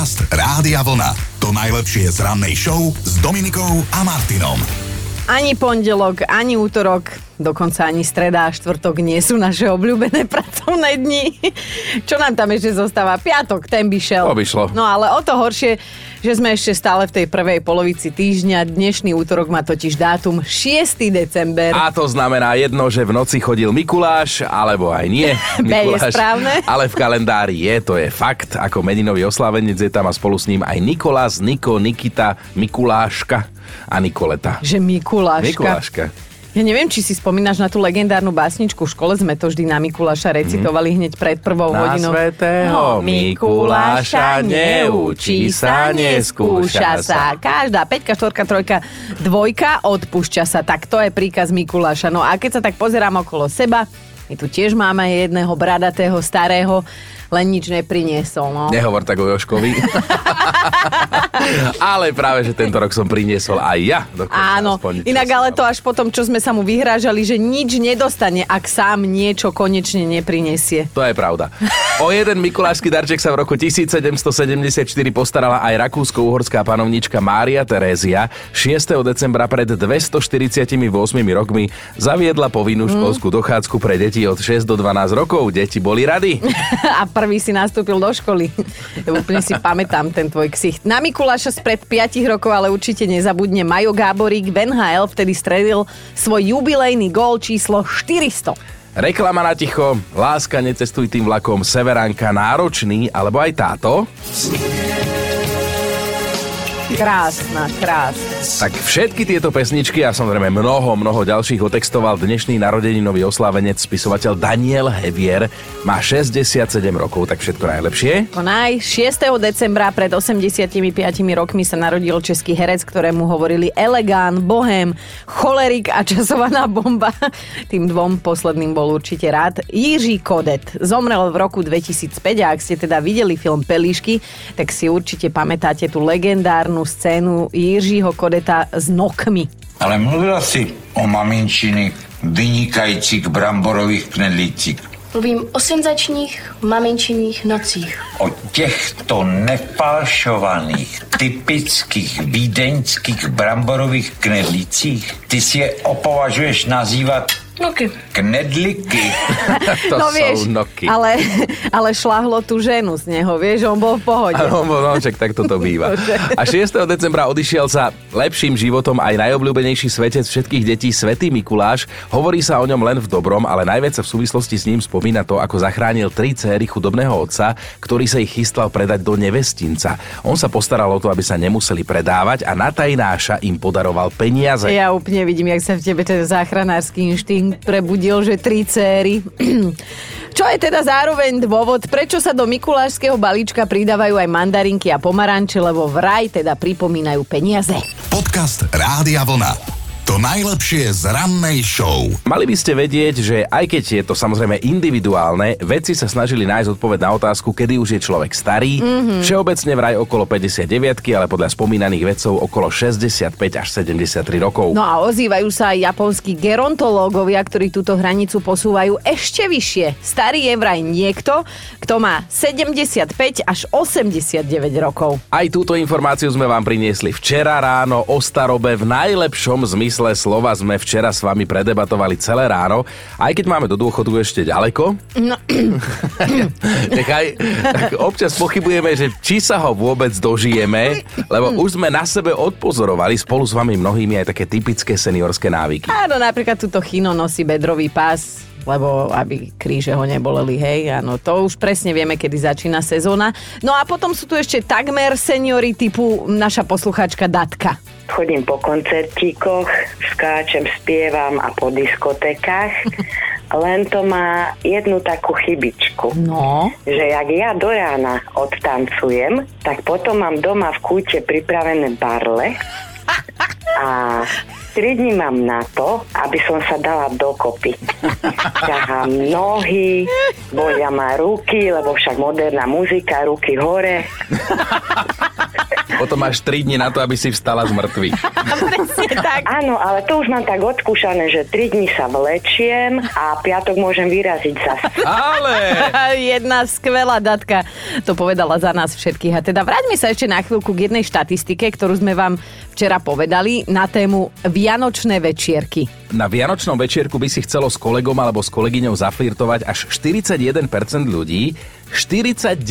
Podcast Rádia Vlna. To najlepšie z rannej show s Dominikou a Martinom. Ani pondelok, ani útorok, dokonca ani streda a štvrtok nie sú naše obľúbené pracovné dni. Čo nám tam ešte zostáva? Piatok, ten by šel. To by šlo. No ale o to horšie, že sme ešte stále v tej prvej polovici týždňa. Dnešný útorok má totiž dátum 6. december. A to znamená jedno, že v noci chodil Mikuláš, alebo aj nie. B je Mikuláš, správne. Ale v kalendári je, to je fakt. Ako meninový oslávenec je tam a spolu s ním aj Nikolás, Niko, Nikita, Mikuláška a Nikoleta. Že Mikuláška. Mikuláška. Ja neviem, či si spomínaš na tú legendárnu básničku. V škole sme to vždy na Mikuláša recitovali hneď pred prvou. Na hodinou. svätého Mikuláša neučí sa, neskúša sa. Každá peťka, štvorka, trojka, dvojka, odpúšťa sa. Tak to je príkaz Mikuláša. No a keď sa tak pozerám okolo seba, my tu tiež máme jedného bradatého, starého, len nič nepriniesol. No. Nehovor tak o Joškovi. ale práve, že tento rok som priniesol aj ja. dokonca Áno, aspoň inak ale to až potom, čo sme sa mu vyhrážali, že nič nedostane, ak sám niečo konečne neprinesie. To je pravda. O jeden mikulášsky darček sa v roku 1774 postarala aj rakúsko-uhorská panovnička Mária Terézia. 6. decembra pred 248 rokmi zaviedla povinnú Mm. školskú dochádzku pre deti od 6 do 12 rokov. Deti boli rady. A prvý si nastúpil do školy. Úplne si pamätám ten tvoj ksicht. Na Mikuláša spred 5 rokov ale určite nezabudne Majo Gáborík. V NHL vtedy stredil svoj jubilejný gól číslo 400. Reklama na ticho, láska, necestuj tým vlakom, Severánka, náročný, alebo aj táto. Krásna, krásna. Tak všetky tieto pesničky a samozrejme mnoho, mnoho ďalších otextoval dnešný narodeninový oslávenec spisovateľ Daniel Hevier. Má 67 rokov, tak všetko najlepšie. Konaj, 6. decembra pred 85 rokmi sa narodil český herec, ktorému hovorili elegán, bohem, cholerik a časovaná bomba. Tým dvom posledným bol určite rád. Jiří Kodet zomrel v roku 2005 a ak ste teda videli film Pelíšky, tak si určite pamätáte tú legendárnu scénu Jiřího Kodeta s nokmi. Ale mluvila si o maminčiny vynikajících bramborových knedlících. Mluvím o senzačních maminčiních nocích. O těchto nefalšovaných, typických vídeňských bramborových knedlících ty si je opovažuješ nazývat Nuky. knedliky. To no sú vieš, noky. ale, ale šláhlo tú ženu z neho, vieš, on bol v pohode. Áno, no, čak tak toto býva. A 6. decembra odišiel sa lepším životom aj najobľúbenejší svetec všetkých detí, Svetý Mikuláš. Hovorí sa o ňom len v dobrom, ale najviac sa v súvislosti s ním spomína to, ako zachránil tri céry chudobného otca, ktorý sa ich chystal predať do nevestinca. On sa postaral o to, aby sa nemuseli predávať a na tajnáša im podaroval peniaze. Ja úplne vidím, jak sa v tebe ten záchranársky inštinkt prebudil, že tri céry. Čo je teda zároveň dôvod, prečo sa do mikulášského balíčka pridávajú aj mandarinky a pomaranče, lebo vraj teda pripomínajú peniaze. Podcast Rádia Vlna. To najlepšie z rannej show. Mali by ste vedieť, že aj keď je to samozrejme individuálne, vedci sa snažili nájsť odpoveď na otázku, kedy už je človek starý. Mm-hmm. Všeobecne vraj okolo 59, ale podľa spomínaných vedcov okolo 65 až 73 rokov. No a ozývajú sa aj japonskí gerontológovia, ktorí túto hranicu posúvajú ešte vyššie. Starý je vraj niekto, kto má 75 až 89 rokov. Aj túto informáciu sme vám priniesli včera ráno o starobe v najlepšom zmysle slova sme včera s vami predebatovali celé ráno. Aj keď máme do dôchodu ešte ďaleko. No. Nechaj, tak občas pochybujeme, že či sa ho vôbec dožijeme, lebo už sme na sebe odpozorovali spolu s vami mnohými aj také typické seniorské návyky. Áno, napríklad túto chino nosí bedrový pás, lebo aby kríže ho neboleli, hej, áno, to už presne vieme, kedy začína sezóna. No a potom sú tu ešte takmer seniory typu naša poslucháčka Datka. Chodím po koncertíkoch, skáčem, spievam a po diskotékach. Len to má jednu takú chybičku. No, Že jak ja do rána odtancujem, tak potom mám doma v kúte pripravené barle a Tri dní mám na to, aby som sa dala dokopy. Ťahám nohy, bolia ma ruky, lebo však moderná muzika, ruky hore. Potom máš 3 dní na to, aby si vstala z mŕtvych. Presne tak. Áno, ale to už mám tak odskúšané, že tri dní sa vlečiem a piatok môžem vyraziť zase. Ale... Jedna skvelá datka to povedala za nás všetkých. A teda vráťme sa ešte na chvíľku k jednej štatistike, ktorú sme vám včera povedali na tému Vianočné večierky. Na Vianočnom večierku by si chcelo s kolegom alebo s kolegyňou zaflirtovať až 41% ľudí, 49%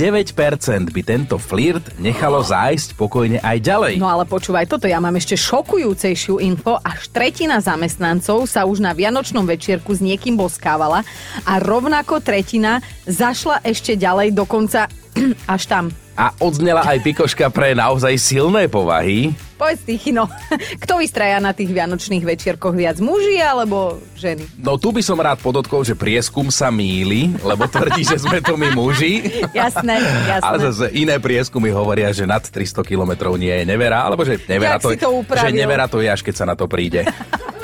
by tento flirt nechalo zájsť pokojne aj ďalej. No ale počúvaj toto, ja mám ešte šokujúcejšiu info. Až tretina zamestnancov sa už na Vianočnom večierku s niekým boskávala a rovnako tretina zašla ešte ďalej, dokonca až tam. A odznela aj pikoška pre naozaj silné povahy. Povedz ty, Chino, kto vystraja na tých vianočných večierkoch viac, muži alebo ženy? No tu by som rád podotkol, že prieskum sa míli, lebo tvrdí, že sme to my muži. Jasné, jasné. Ale zase iné prieskumy hovoria, že nad 300 kilometrov nie je nevera, alebo že nevera Jak to, to upravil? že nevera to je, až keď sa na to príde.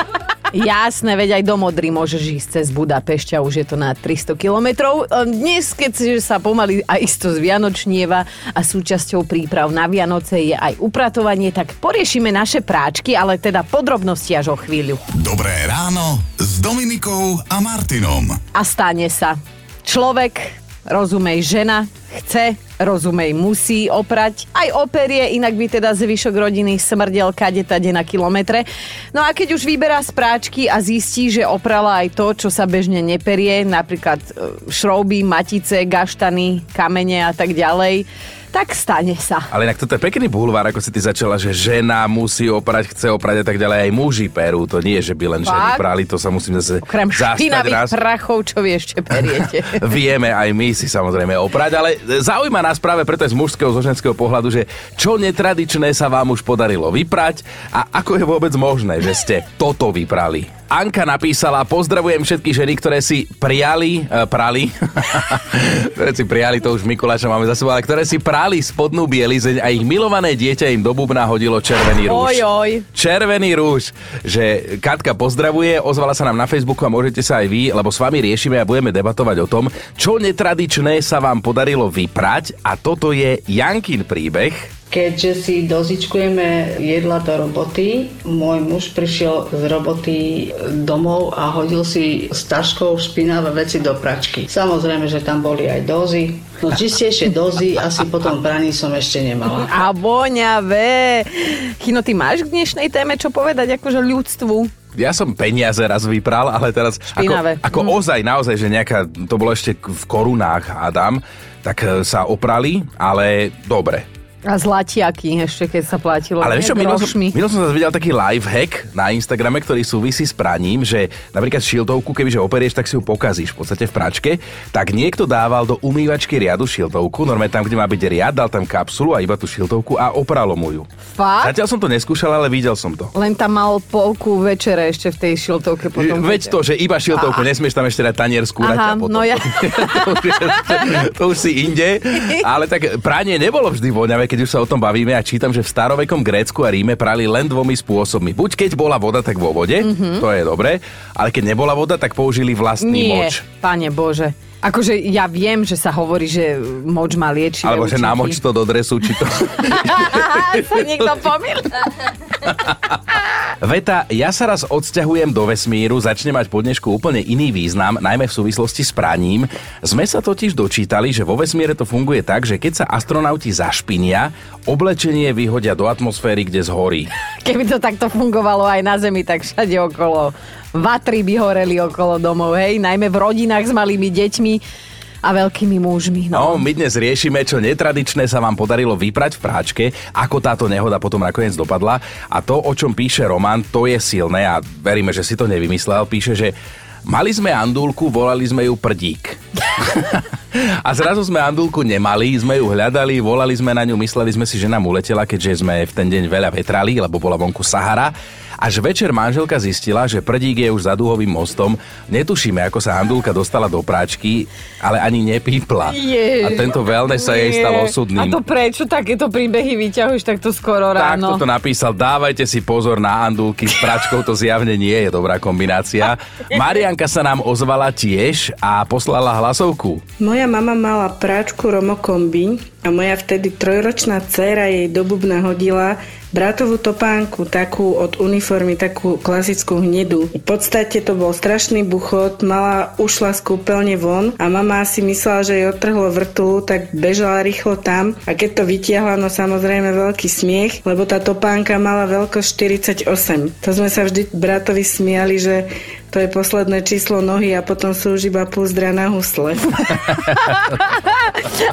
Jasné, veď aj do Modry môžeš ísť cez Budapešť a už je to na 300 kilometrov. Dnes, keď sa pomaly aj isto z Vianočnieva a súčasťou príprav na Vianoce je aj upratovanie, tak poriešime naše práčky, ale teda podrobnosti až o chvíľu. Dobré ráno s Dominikou a Martinom. A stane sa. Človek, rozumej žena, chce, rozumej musí oprať. Aj operie, inak by teda zvyšok rodiny smrdel kade tade na kilometre. No a keď už vyberá z práčky a zistí, že oprala aj to, čo sa bežne neperie, napríklad e, šrouby, matice, gaštany, kamene a tak ďalej, tak stane sa. Ale inak toto je pekný bulvár, ako si ty začala, že žena musí oprať, chce oprať a tak ďalej. Aj muži perú, to nie je, že by len ženy Fakt? prali, to sa musím zase Okrem zastať raz. prachov, čo vy ešte periete. Vieme aj my si samozrejme oprať, ale zaujíma nás práve preto aj z mužského, zo ženského pohľadu, že čo netradičné sa vám už podarilo vyprať a ako je vôbec možné, že ste toto vyprali. Anka napísala, pozdravujem všetky ženy, ktoré si prijali, e, prali, ktoré si prijali, to už Mikuláša máme za sebou, ale ktoré si prali spodnú bielizeň a ich milované dieťa im do bubna hodilo červený rúž. Oj, oj. Červený rúž, že Katka pozdravuje, ozvala sa nám na Facebooku a môžete sa aj vy, lebo s vami riešime a budeme debatovať o tom, čo netradičné sa vám podarilo vyprať a toto je Jankin príbeh. Keďže si dozičkujeme jedla do roboty, môj muž prišiel z roboty domov a hodil si s taškou špinavé veci do pračky. Samozrejme, že tam boli aj dozy. No čistejšie dozy asi potom praní som ešte nemala. A voňavé. Chino, ty máš k dnešnej téme čo povedať akože ľudstvu? Ja som peniaze raz vypral, ale teraz Špinavé. ako, ako Mm. ozaj, naozaj, že nejaká, to bolo ešte v korunách, Adam, tak e, sa oprali, ale dobre. A zlatiaky ešte, keď sa platilo. Ale vieš čo, minul som, minul som zase videl taký life hack na Instagrame, ktorý súvisí s praním, že napríklad šiltovku, kebyže operieš, tak si ju pokazíš v podstate v pračke, tak niekto dával do umývačky riadu šiltovku, normálne tam, kde má byť riad, dal tam kapsulu a iba tú šiltovku a opralo mu ju. Fakt? Zatiaľ som to neskúšal, ale videl som to. Len tam mal polku večere ešte v tej šiltovke potom. Veď to, že iba šiltovku, nesmieš tam ešte dať tanier skúrať Aha, a potom. no ja- to, už, to už si inde. Ale tak pranie nebolo vždy voňavé, keď už sa o tom bavíme a čítam, že v starovekom Grécku a Ríme prali len dvomi spôsobmi. Buď keď bola voda, tak vo vode, mm-hmm. to je dobré, ale keď nebola voda, tak použili vlastný Nie, moč. pane Bože. Akože ja viem, že sa hovorí, že moč má liečivé Alebo že účinky. namoč to do dresu, či to... sa niekto pomýl. Veta, ja sa raz odsťahujem do vesmíru, začne mať po dnešku úplne iný význam, najmä v súvislosti s praním. Sme sa totiž dočítali, že vo vesmíre to funguje tak, že keď sa astronauti zašpinia, oblečenie vyhodia do atmosféry, kde zhorí. Keby to takto fungovalo aj na Zemi, tak všade okolo vatry by horeli okolo domov, hej? Najmä v rodinách s malými deťmi a veľkými mužmi. No, No. my dnes riešime, čo netradičné sa vám podarilo vyprať v práčke, ako táto nehoda potom nakoniec dopadla. A to, o čom píše Roman, to je silné a veríme, že si to nevymyslel. Píše, že mali sme andulku, volali sme ju prdík. a zrazu sme andulku nemali, sme ju hľadali, volali sme na ňu, mysleli sme si, že nám uletela, keďže sme v ten deň veľa vetrali, lebo bola vonku Sahara. Až večer manželka zistila, že prdík je už za dúhovým mostom. Netušíme, ako sa Andulka dostala do práčky, ale ani nepípla. Jež, A tento wellness sa jej stal A osudným. to prečo takéto príbehy vyťahuješ takto skoro Tak ráno? toto napísal, dávajte si pozor na andulky, s pračkou to zjavne nie je dobrá kombinácia. Marianka sa nám ozvala tiež a poslala hlasovku. Moja mama mala práčku Romokombi a moja vtedy trojročná dcéra jej do bubna hodila bratovú topánku, takú od uniformy, takú klasickú hnedu. V podstate to bol strašný buchot, mala ušla z kúpeľne von a mama si myslela, že jej odtrhlo vrtulu, tak bežala rýchlo tam a keď to vytiahla, no samozrejme veľký smiech, lebo tá topánka mala veľkosť 48. To sme sa vždy bratovi smiali, že to je posledné číslo nohy a potom sú už iba púzdra na husle.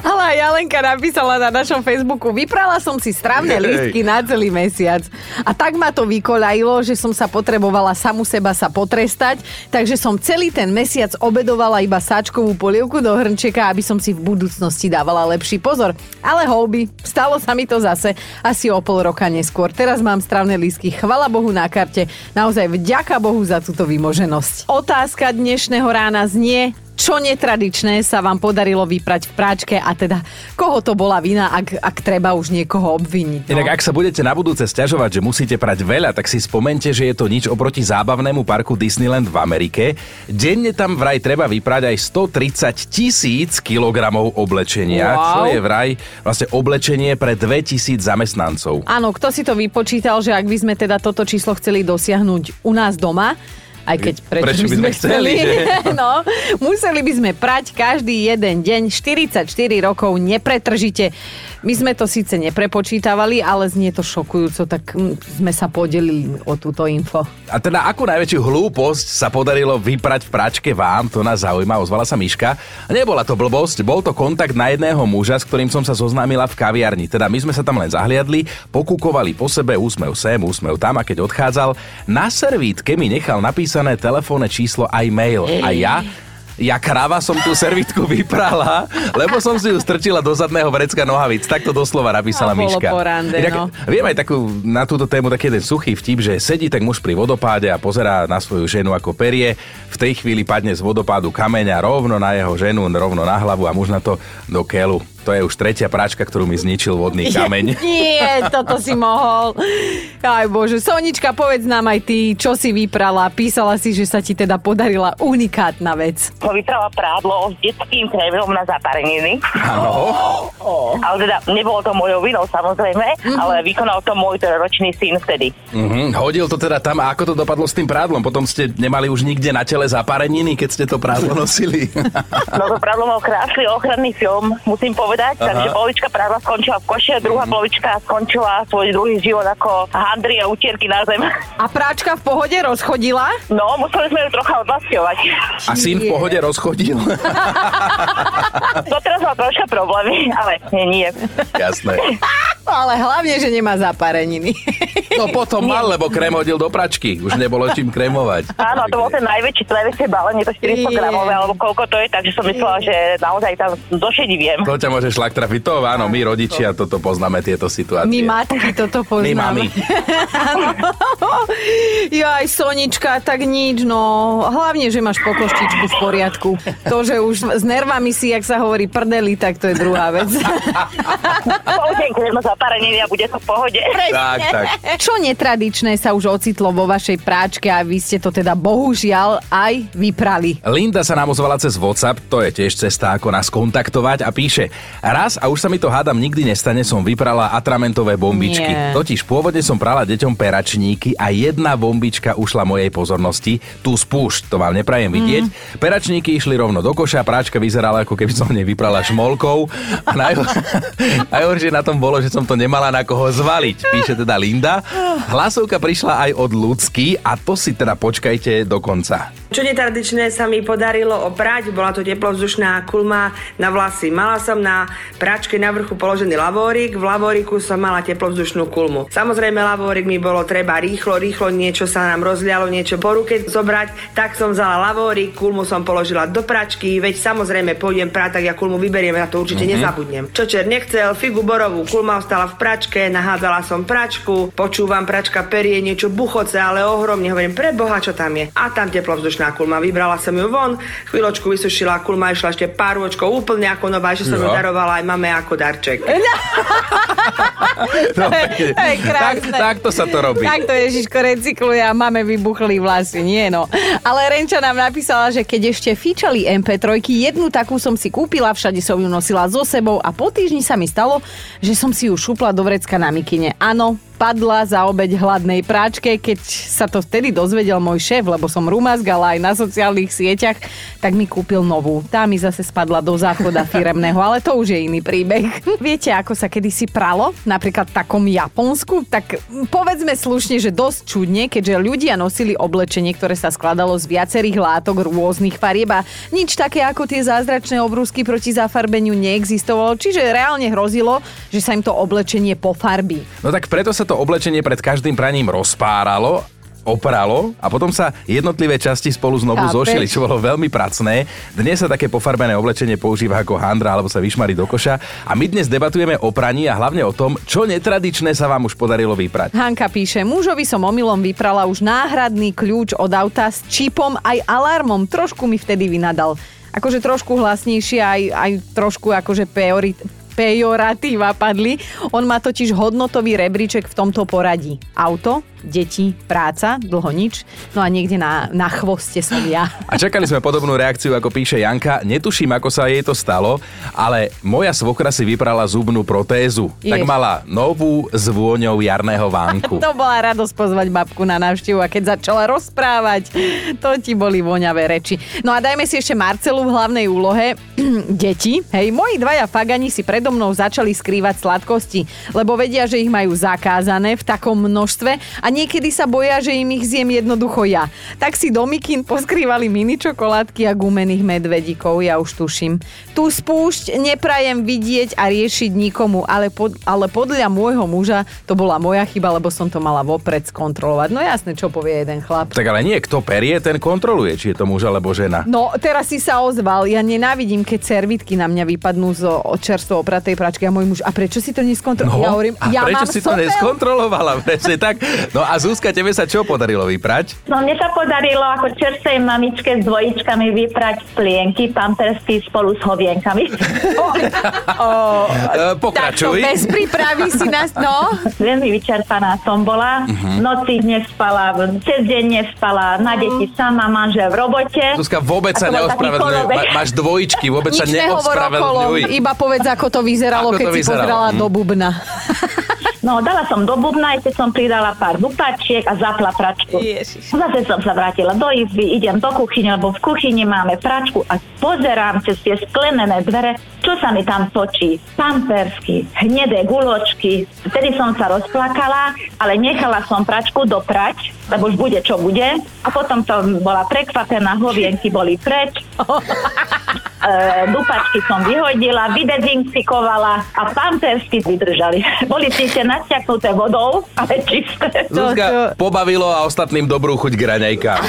Ale aj Jalenka napísala na našom Facebooku, vyprala som si stravné Hej. lístky na celý mesiac. A tak ma to vykoľajilo, že som sa potrebovala samu seba sa potrestať, takže som celý ten mesiac obedovala iba sáčkovú polievku do hrnčeka, aby som si v budúcnosti dávala lepší pozor. Ale holby, stalo sa mi to zase asi o pol roka neskôr. Teraz mám stravné lístky, chvala Bohu na karte. Naozaj vďaka Bohu za túto vymoženosť. Otázka dnešného rána znie, čo netradičné sa vám podarilo vyprať v práčke a teda koho to bola vina, ak, ak treba už niekoho obviniť. No? Inak ak sa budete na budúce sťažovať, že musíte prať veľa, tak si spomente, že je to nič oproti zábavnému parku Disneyland v Amerike. Denne tam vraj treba vyprať aj 130 tisíc kilogramov oblečenia, Wow. čo je vraj vlastne oblečenie pre 2000 zamestnancov. Áno, kto si to vypočítal, že ak by sme teda toto číslo chceli dosiahnuť u nás doma, aj keď prečo, Prečo by sme chceli, že? no, museli by sme prať každý jeden deň 44 rokov nepretržite. My sme to síce neprepočítavali, ale znie to šokujúco, tak mm, sme sa podelili o túto info. A teda akú najväčšiu hlúposť sa podarilo vyprať v práčke vám, to nás zaujíma, ozvala sa Miška. Nebola to blbosť, bol to kontakt na jedného muža, s ktorým som sa zoznámila v kaviarni. Teda my sme sa tam len zahliadli, pokúkovali po sebe, úsmev sem, úsmev tam a keď odchádzal, na servítke mi nechal napísané telefónne číslo aj mail. A ja Ja kráva som tú servítku vyprala, lebo som si ju strčila do zadného vrecka nohavíc. Takto doslova napísala bolo Miška. po rande, Inak, no. Viem aj takú, na túto tému taký jeden suchý vtip, že sedí tak muž pri vodopáde a pozerá na svoju ženu ako perie. V tej chvíli padne z vodopádu kameň a rovno na jeho ženu, rovno na hlavu a muž na to do keľu. To je už tretia práčka, ktorú mi zničil vodný kameň. Nie, toto si mohol. Aj bože, Sonička, povedz nám aj ty, čo si vyprala. Písala si, že sa ti teda podarila unikátna vec. vyprala prádlo s detským krémom na zapareniny. Áno. Ale teda nebolo to mojou vinou samozrejme, ale vykonal to môj trojročný syn vtedy. Mhm, hodil to teda tam a ako to dopadlo s tým prádlom? Potom ste nemali už nikde na tele zapareniny, keď ste to prádlo nosili. No to prádlo mal krásny ochranný film, musím povedať, Aha. takže polovička prádla skončila v koši a druhá polovička skončila svoj druhý život ako handry a utierky na zem. A práčka v pohode rozchodila? No, museli sme ju trocha odlasťovať. A syn v pohode rozchodil. To teraz má troška problémy, ale nie, nie. Jasné. Ale hlavne, že nemá zapareniny. No potom mal, lebo krém hodil do pračky. Už nebolo čím krémovať. Áno, to bol ten najväčší, to najväčšie balenie, to 400 Je. gramové, alebo koľko to je, takže som myslela, že naozaj tam došedi viem. To ťa môže šlak trafiť. To áno, my rodičia toto poznáme, tieto situácie. My matky toto poznáme. My mami. Jaj, Sonička, tak nič, no. Hlavne, že máš pokoštičku v poriadku. To, že už s nervami si, jak sa hovorí, prdeli, tak to je druhá vec. Použijem krém zapareniny a bude to v pohode. Tak, tak. Čo netradičné sa už ocitlo vo vašej práčke a vy ste to teda bohužiaľ aj vyprali? Linda sa nám ozvala cez WhatsApp, to je tiež cesta, ako nás kontaktovať a píše Raz, a už sa mi to hádam nikdy nestane, som vyprala atramentové bombičky. Nie. Totiž pôvodne som prala deťom peračníky a jedna bombička ušla mojej pozornosti. Tu spúšť, to vám neprajem vidieť. Peračníky išli rovno do koša, práčka vyzerala ako keby som v nej vyprala šmolkou. A najho- najhoršie na tom bolo, že som to nemala na koho zvaliť, píše teda Linda. Hlasovka prišla aj od ľudský a to si teda počkajte do konca. Čo netradičné sa mi podarilo oprať, bola to teplovzdušná kulma na vlasy. Mala som na práčke na vrchu položený lavórik, v lavóriku som mala teplovzdušnú kulmu. Samozrejme lavórik mi bolo treba rýchlo, rýchlo niečo sa nám rozlialo, niečo po ruke zobrať, tak som vzala lavórik, kulmu som položila do pračky, veď samozrejme pôjdem prať, tak ja kulmu vyberiem, ja to určite Mhm. nezabudnem. Čo čer nechcel, figu borovú, kulma ostala v pračke, nahádzala som pračku, počúvam pračka perie niečo buchoce, ale ohromne, hovorím, pre Boha, čo tam je. A tam teplovzdušná kulma, vybrala som ju von, chvíľočku vysušila, kulma išla ešte pár úplne ako nová, že som ju Jo. Darovala aj mame ako darček. No, pekne. To je tak, krásne. takto sa to robí. Tak to Ježiško recykluje a máme vybuchlý vlasy. Nie no. Ale Renča nám napísala, že keď ešte fičali MP3, jednu takú som si kúpila, všade som ju nosila so sebou a po týždni sa mi stalo, že som si ju šupla do vrecka na mikine. Áno, padla za obeď hladnej práčke, keď sa to vtedy dozvedel môj šéf, lebo som rumazgala aj na sociálnych sieťach, tak mi kúpil novú. Tá mi zase spadla do záchoda firemného, ale to už je iný príbeh. Viete, ako sa kedysi pralo? Napríklad v takom Japonsku? Tak povedzme slušne, že dosť čudne, keďže ľudia nosili oblečenie, ktoré sa skladalo z viacerých látok rôznych farieb a nič také ako tie zázračné obrúsky proti zafarbeniu neexistovalo, čiže reálne hrozilo, že sa im to oblečenie pofarbí. No tak preto sa to oblečenie pred každým praním rozpáralo opralo a potom sa jednotlivé časti spolu znovu Chápeš? zošili, čo bolo veľmi pracné. Dnes sa také pofarbené oblečenie používa ako handra alebo sa vyšmarí do koša a my dnes debatujeme o praní a hlavne o tom, čo netradičné sa vám už podarilo vyprať. Hanka píše, mužovi som omylom vyprala už náhradný kľúč od auta s čipom aj alarmom. Trošku mi vtedy vynadal. Akože trošku hlasnejšie, aj, aj trošku akože pejorit, pejoratíva padli. On má totiž hodnotový rebríček v tomto poradí. Auto, deti, práca, dlho nič, no a niekde na, na chvoste som ja. A čakali sme podobnú reakciu, ako píše Janka. Netuším, ako sa jej to stalo, ale moja svokra si vyprala zubnú protézu. Tak Jež. mala novú s vôňou jarného vánku. To bola radosť pozvať babku na návštevu a keď začala rozprávať, to ti boli voňavé reči. No a dajme si ešte Marcelu v hlavnej úlohe. Deti, hej, moji dvaja fagani si predo mnou začali skrývať sladkosti, lebo vedia, že ich majú zakázané v takom množstve a niekedy sa boja, že im ich zjem jednoducho ja. Tak si do mikín poskrývali mini čokoládky a gumených medvedíkov, ja už tuším. Tu spúšť neprajem vidieť a riešiť nikomu, ale, pod, ale podľa môjho muža to bola moja chyba, lebo som to mala vopred skontrolovať. No jasne, čo povie jeden chlap. Tak ale nie, kto perie, ten kontroluje, či je to muž alebo žena. No, teraz si sa ozval. Ja nenávidím, keď servitky na mňa vypadnú zo čerstvo opratej pračky a môj muž. A prečo si to neskontroloval? No, ja hovorím, a ja prečo mám si to sopel. neskontrolovala? Presne tak. No a Zuzka, tebe sa čo podarilo vyprať? No mne sa podarilo ako čerstvej mamičke s dvojičkami vyprať plienky, pampersky spolu s hovienkami. O, E, pokračuj. Takto bez prípravy si nás, no. Veľmi vyčerpaná som bola, v noci nespala, cez deň nespala, na deti sama, manžel v robote. Zuzka, vôbec sa neospravedlňuj. Ma- Máš dvojičky, vôbec sa Nič okolo, neospravedlňuj. iba povedz, ako to vyzeralo, Ako keď to si vyzeralo, pozerala hm. do bubna. No, dala som do bubna, ešte som pridala pár dupačiek a zapla pračku. Ježiš. Zase som sa vrátila do izby, idem do kuchyne, lebo v kuchyni máme pračku a pozerám cez tie sklenené dvere, čo sa mi tam točí. Pampersky, hnedé guločky. Vtedy som sa rozplakala, ale nechala som pračku doprať, lebo už bude čo bude. A potom som bola prekvapená, hovienky boli preč. E, dupačky som vyhodila, vydezinfikovala a pampersky vydržali. Boli síce nasťaknuté vodou, ale čisté. Zuzka, pobavilo a ostatným dobrú chuť k raňajkám.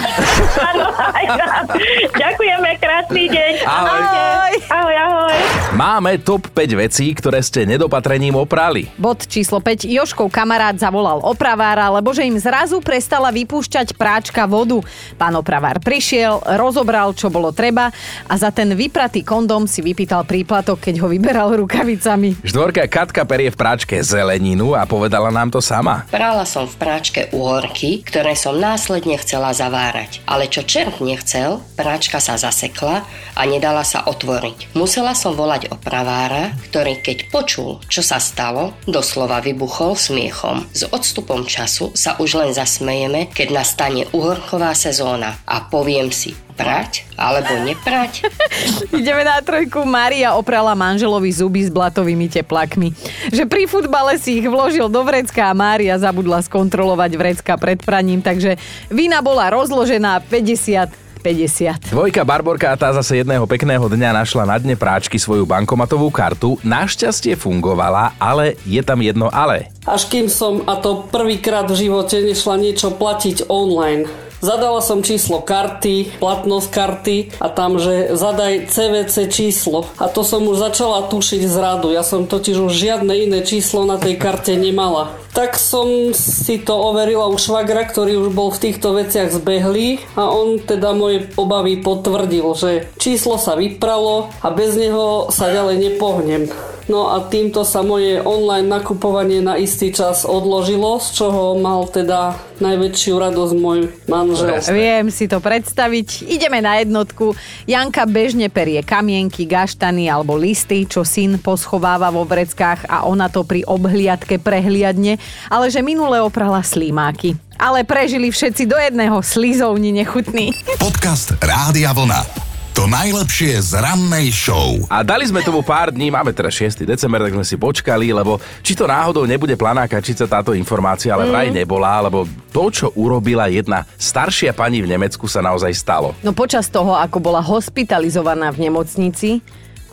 Ďakujeme, krásny deň. Ahoj. Ahoj, ahoj. ahoj. Máme top 5 vecí, ktoré ste nedopatrením oprali. Bod číslo 5. Joškov kamarát zavolal opravára, lebo že im zrazu prestala vypúšťať práčka vodu. Pán opravár prišiel, rozobral, čo bolo treba a za ten vypratý kondom si vypýtal príplatok, keď ho vyberal rukavicami. Štvorka Katka perie v práčke zeleninu a povedala nám to sama. Prala som v práčke uhorky, ktoré som následne chcela zavárať. Ale čo čert nechcel, práčka sa zasekla a nedala sa otvoriť. Musela som volať opravára, ktorý keď počul, čo sa stalo, doslova vybuchol smiechom. S odstupom času sa už len zasmejeme, keď nastane uhorková sezóna a poviem si, prať alebo neprať? Ideme na trojku. Mária oprala manželovi zuby s blatovými teplakmi. Že pri futbale si ich vložil do vrecka a Mária zabudla skontrolovať vrecka pred praním, takže vina bola rozložená 50 50. Dvojka Barborka a tá zase jedného pekného dňa našla na dne práčky svoju bankomatovú kartu. Našťastie fungovala, ale je tam jedno ale. Až kým som, a to prvýkrát v živote, nešla niečo platiť online. Zadala som číslo karty, platnosť karty a tam, že zadaj CVC číslo. A to som už začala tušiť z radu. Ja som totiž už žiadne iné číslo na tej karte nemala. Tak som si to overila u švagra, ktorý už bol v týchto veciach zbehlý a on teda moje obavy potvrdil, že číslo sa vypralo a bez neho sa ďalej nepohnem. No a týmto sa moje online nakupovanie na istý čas odložilo, z čoho mal teda najväčšiu radosť môj manžel. Viem si to predstaviť. Ideme na jednotku. Janka bežne perie kamienky, gaštany alebo listy, čo syn poschováva vo vreckách a ona to pri obhliadke prehliadne, ale že minule oprala slímáky. Ale prežili všetci do jedného slizovni nechutný. Podcast Rádia Vlna. To najlepšie z rannej show. A dali sme tomu pár dní, máme teraz 6. december, tak sme si počkali, lebo či to náhodou nebude planákačica táto informácia, ale vraj nebola, lebo to, čo urobila jedna staršia pani v Nemecku, sa naozaj stalo. No počas toho, ako bola hospitalizovaná v nemocnici,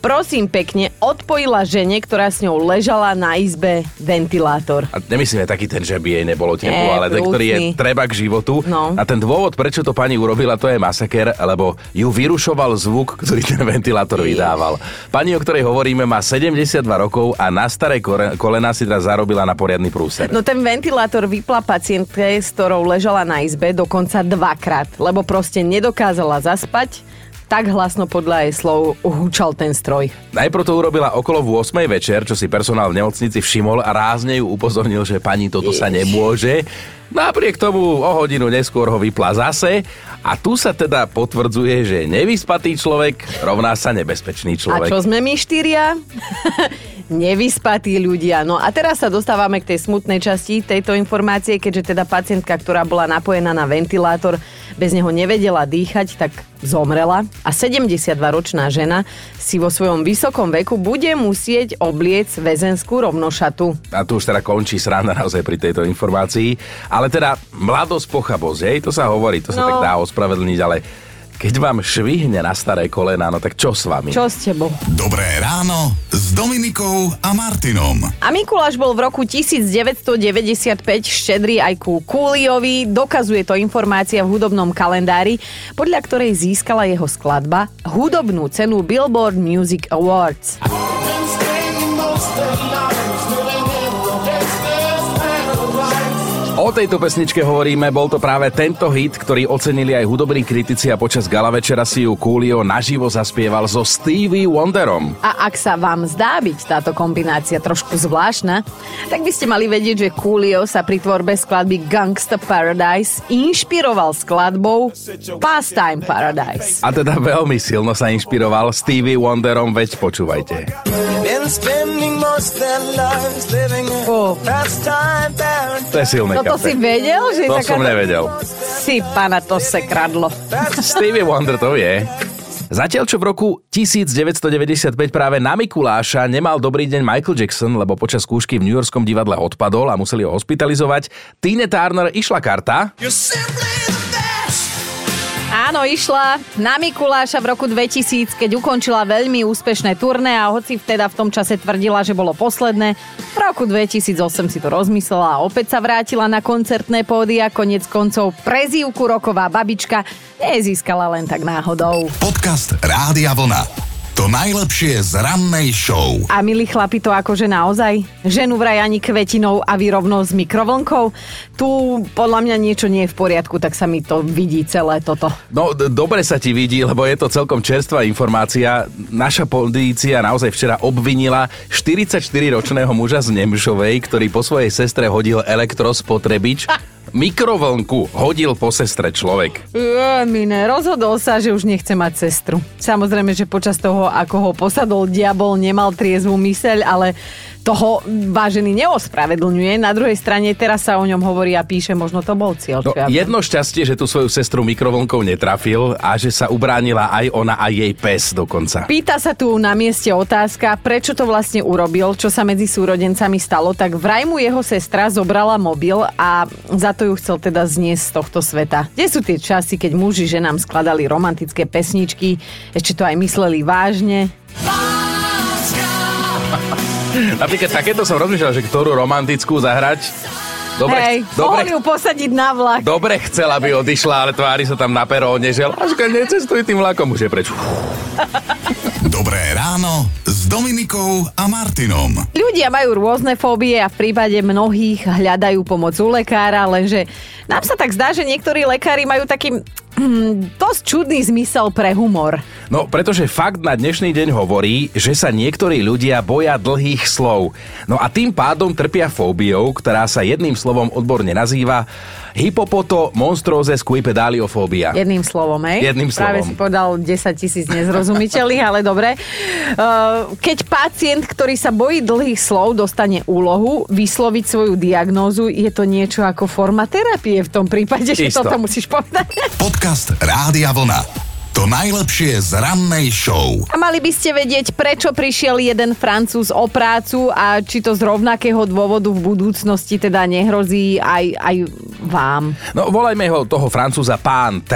prosím pekne, odpojila žene, ktorá s ňou ležala na izbe ventilátor. A nemyslíme taký ten, že by jej nebolo teplo, Nie, ale ten, ktorý je treba k životu. No. A ten dôvod, prečo to pani urobila, to je masaker, lebo ju vyrušoval zvuk, ktorý ten ventilátor vydával. Pani, o ktorej hovoríme, má 72 rokov a na staré kolena si teraz zarobila na poriadny prúser. No ten ventilátor vypla pacientke, s ktorou ležala na izbe dokonca dvakrát, lebo proste nedokázala zaspať, tak hlasno podľa jej slov húčal ten stroj. Najprv to urobila okolo 8 večer, čo si personál v nemocnici všimol a rázne ju upozornil, že pani toto sa nemôže. Napriek tomu o hodinu neskôr ho vypla zase a tu sa teda potvrdzuje, že nevyspatý človek rovná sa nebezpečný A človek. čo sme my štyria? Nevyspatí ľudia. No a teraz sa dostávame k tej smutnej časti tejto informácie, keďže teda pacientka, ktorá bola napojená na ventilátor, bez neho nevedela dýchať, tak zomrela. A 72-ročná žena si vo svojom vysokom veku bude musieť obliec väzenskú rovnošatu. A tu už teda končí sranda naozaj pri tejto informácii. Ale teda mladosť pochabosť, hej, to sa hovorí, to sa No. tak dá ospravedlniť, ale keď vám švihne na staré kolena, no tak čo s vami? Čo s tebou? Dobré ráno s Dominikou a Martinom. A Mikuláš bol v roku 1995 štedrý aj ku Kúliovi. Dokazuje to informácia v hudobnom kalendári, podľa ktorej získala jeho skladba hudobnú cenu Billboard Music Awards. O tejto pesničke hovoríme, bol to práve tento hit, ktorý ocenili aj hudobní kritici a počas gala večera si ju Coolio naživo zaspieval so Stevie Wonderom. A ak sa vám zdá byť táto kombinácia trošku zvláštna, tak by ste mali vedieť, že Coolio sa pri tvorbe skladby Gangsta Paradise inšpiroval skladbou Pastime Paradise. A teda veľmi silno sa inšpiroval Stevie Wonderom, veď počúvajte. Oh. To je silné Kafe. si vedel? Že je To som nevedel. Si pana, to se kradlo. Stevie Wonder to vie. Zatiaľ, čo v roku 1995 práve na Mikuláša nemal dobrý deň Michael Jackson, lebo počas skúšky v New Yorkskom divadle odpadol a museli ho hospitalizovať, Tine Turner išla karta Áno, išla na Mikuláša v roku 2000, keď ukončila veľmi úspešné turné a hoci vteda v tom čase tvrdila, že bolo posledné, v roku 2008 si to rozmyslela a opäť sa vrátila na koncertné pódia, konec koncov prezývku roková babička nezískala len tak náhodou. Podcast Rádia Vlna. To najlepšie z rannej show. A milí chlapi, to akože naozaj? Ženu vraj ani kvetinou a vy rovno s mikrovlnkou? Tu podľa mňa niečo nie je v poriadku, tak sa mi to vidí celé toto. No, d- dobre sa ti vidí, lebo je to celkom čerstvá informácia. Naša polícia naozaj včera obvinila 44-ročného muža z Nemšovej, ktorý po svojej sestre hodil elektrospotrebič. Mikrovlnku hodil po sestre človek. Jemine, rozhodol sa, že už nechce mať sestru. Samozrejme, že počas toho, ako ho posadol diabol, nemal triezvú myseľ, ale toho vážený neospravedlňuje. Na druhej strane teraz sa o ňom hovorí a píše, možno to bol cieľ. No, jedno šťastie, že tú svoju sestru mikrovlnkou netrafil a že sa ubránila aj ona a jej pes dokonca. Pýta sa tu na mieste otázka, prečo to vlastne urobil, čo sa medzi súrodencami stalo, tak vraj mu jeho sestra zobrala mobil a za to ju chcel teda zniesť z tohto sveta. Kde sú tie časy, keď muži ženám skladali romantické pesničky, ešte to aj mysleli vážne? Napríklad takéto som rozmýšľal, že ktorú romantickú zahrať. Dobre, Hej, dobre, ju posadiť na vlak. dobre chcela, aby odišla, ale tvári sa tam na peróne, že láška, necestuj tým vlakom, už je preč. Dobré ráno s Dominikou a Martinom. Ľudia majú rôzne fóbie a v prípade mnohých hľadajú pomoc u lekára, lenže nám sa tak zdá, že niektorí lekári majú taký mm, dosť čudný zmysel pre humor. No, pretože fakt na dnešný deň hovorí, že sa niektorí ľudia boja dlhých slov. No a tým pádom trpia fóbiou, ktorá sa jedným slovom odborne nazýva hypopoto monstróze squipedaliofóbia. Jedným slovom, hej? Jedným Práve slovom. si povedal 10 tisíc nezrozumiteľných, ale dobre. Uh, Keď pacient, ktorý sa bojí dlhých slov, dostane úlohu vysloviť svoju diagnózu, je to niečo ako forma terapie v tom prípade, že Isto. toto musíš povedať. Podcast Rádia Vlna. To najlepšie z rannej show. A mali by ste vedieť, prečo prišiel jeden Francúz o prácu a či to z rovnakého dôvodu v budúcnosti teda nehrozí aj, aj vám. No, volajme ho toho francúza pán T.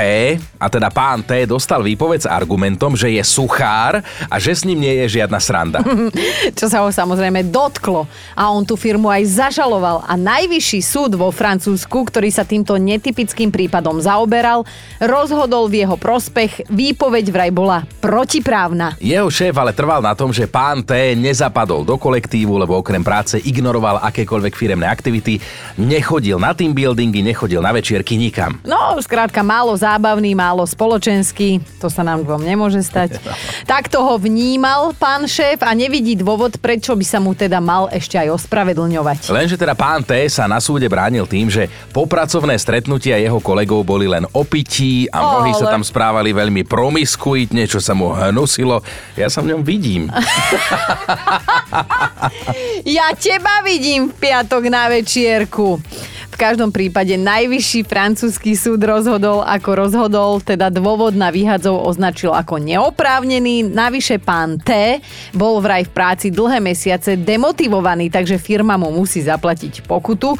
A teda pán T dostal výpoveď s argumentom, že je suchár a že s ním nie je žiadna sranda. Čo sa ho samozrejme dotklo. A on tú firmu aj zažaloval. A najvyšší súd vo Francúzsku, ktorý sa týmto netypickým prípadom zaoberal, rozhodol v jeho prospech. Výpoveď vraj bola protiprávna. Jeho šéf ale trval na tom, že pán T nezapadol do kolektívu, lebo okrem práce ignoroval akékoľvek firemné aktivity, nechodil na team buildingy, nechodil na večierky nikam. No, skrátka, málo zábavný, málo spoločenský. To sa nám dvom nemôže stať. Takto ho vnímal pán šéf a nevidí dôvod, prečo by sa mu teda mal ešte aj ospravedlňovať. Lenže teda pán T sa na súde bránil tým, že popracovné stretnutia jeho kolegov boli len o pití a mnohí sa Ale- tam správali veľmi promiskuitne, čo sa mu hnusilo. Ja sa v ňom vidím. Ja teba vidím v piatok na večierku. V každom prípade najvyšší francúzsky súd rozhodol, ako rozhodol, teda dôvod na výhadzov označil ako neoprávnený. Navyše pán T bol vraj v práci dlhé mesiace demotivovaný, takže firma mu musí zaplatiť pokutu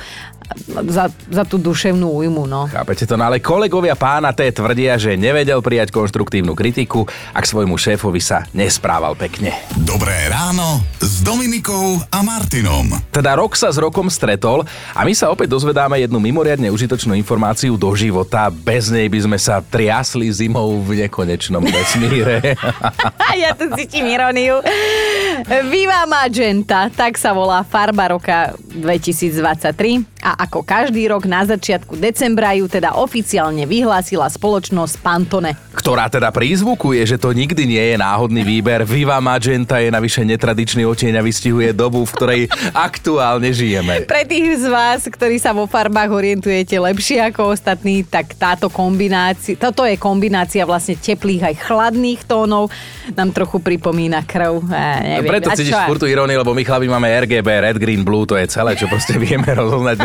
za, za tú duševnú újmu. No. Chápete to? No ale kolegovia pána T tvrdia, že nevedel prijať konštruktívnu kritiku a k svojmu šéfovi sa nesprával pekne. Dobré ráno s Dominikou a Martinom. Teda rok sa s rokom stretol a my sa opäť dozvedáme jednu mimoriadne užitočnú informáciu do života. Bez nej by sme sa triasli zimou v nekonečnom vesmíre. ja tu cítim iróniu. Viva Magenta, tak sa volá farba roka 2023 a ako každý rok na začiatku decembra ju teda oficiálne vyhlásila spoločnosť Pantone. ktorá teda prízvukuje, že to nikdy nie je náhodný výber. Viva Magenta je navyše netradičný oteň a vystihuje dobu, v ktorej aktuálne žijeme. Pre tých z vás, ktorí sa vo farbách orientujete lepšie ako ostatní, tak táto kombinácia, toto je kombinácia vlastne teplých aj chladných tónov, nám trochu pripomína krv. Ja, neviem. Preto cítiš furt tú iróniu, lebo my chlapi máme RGB, Red, Green, Blue, to je celé, čo proste vieme rozoznať.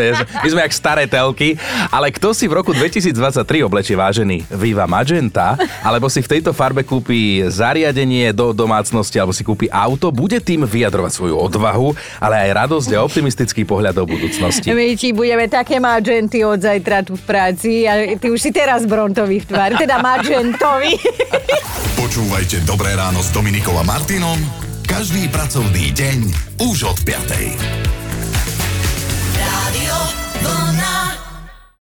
My sme- jak staré telky, ale kto si v roku 2023 oblečie vážený Viva Magenta, alebo si v tejto farbe kúpi zariadenie do domácnosti, alebo si kúpi auto, bude tým vyjadrovať svoju odvahu, ale aj radosť a optimistický pohľad do budúcnosti. My ti budeme také magenty od zajtra tu v práci a ty už si teraz brontový v tvári, teda magentový. Počúvajte Dobré ráno s Dominikou a Martinom každý pracovný deň už od 5. Radio.